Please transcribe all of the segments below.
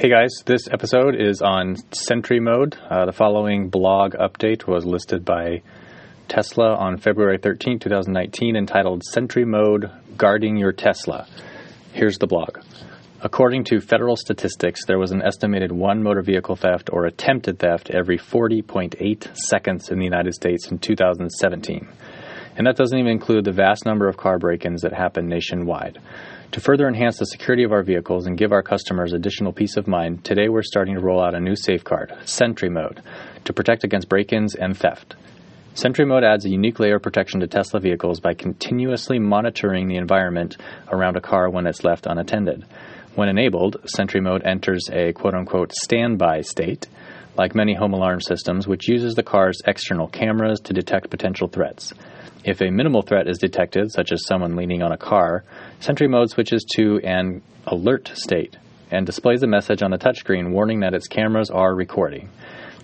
Hey guys, this episode is on Sentry Mode. Uh, the following blog update was listed by Tesla on February 13, 2019, entitled Sentry Mode Guarding Your Tesla. Here's the blog. According to federal statistics, there was an estimated one motor vehicle theft or attempted theft every 40.8 seconds in the United States in 2017. And that doesn't even include the vast number of car break ins that happen nationwide. To further enhance the security of our vehicles and give our customers additional peace of mind, today we're starting to roll out a new safeguard, Sentry Mode, to protect against break ins and theft. Sentry Mode adds a unique layer of protection to Tesla vehicles by continuously monitoring the environment around a car when it's left unattended. When enabled, Sentry Mode enters a quote unquote standby state, like many home alarm systems, which uses the car's external cameras to detect potential threats. If a minimal threat is detected, such as someone leaning on a car, Sentry Mode switches to an alert state and displays a message on the touchscreen warning that its cameras are recording.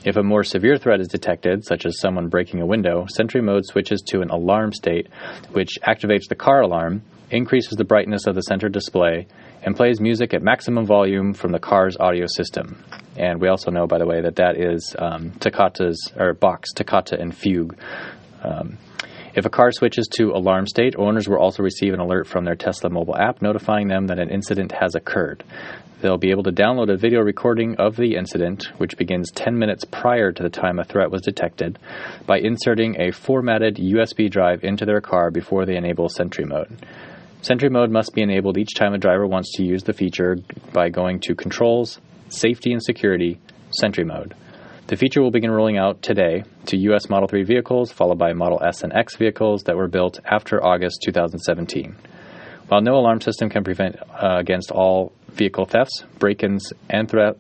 If a more severe threat is detected, such as someone breaking a window, Sentry Mode switches to an alarm state, which activates the car alarm, increases the brightness of the center display, and plays music at maximum volume from the car's audio system. And we also know, by the way, that that is um, or Bach's Toccata and Fugue. Um, if a car switches to alarm state, owners will also receive an alert from their Tesla mobile app notifying them that an incident has occurred. They'll be able to download a video recording of the incident, which begins 10 minutes prior to the time a threat was detected, by inserting a formatted USB drive into their car before they enable Sentry Mode. Sentry Mode must be enabled each time a driver wants to use the feature by going to Controls, Safety and Security, Sentry Mode. The feature will begin rolling out today to U.S. Model 3 vehicles, followed by Model S and X vehicles that were built after August 2017. While no alarm system can prevent uh, against all vehicle thefts, break-ins, and threat,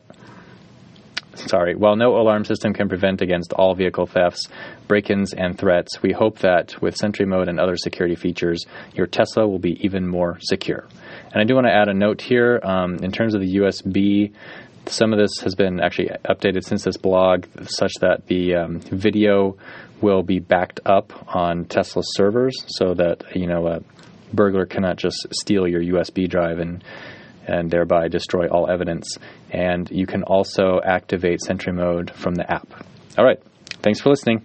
sorry, while no alarm system can prevent against all vehicle thefts, break-ins, and threats, we hope that with Sentry Mode and other security features, your Tesla will be even more secure. And I do want to add a note here um, in terms of the USB some of this has been actually updated since this blog, such that the um, video will be backed up on Tesla servers, so that you know a burglar cannot just steal your USB drive and and thereby destroy all evidence. And you can also activate Sentry Mode from the app. All right, thanks for listening.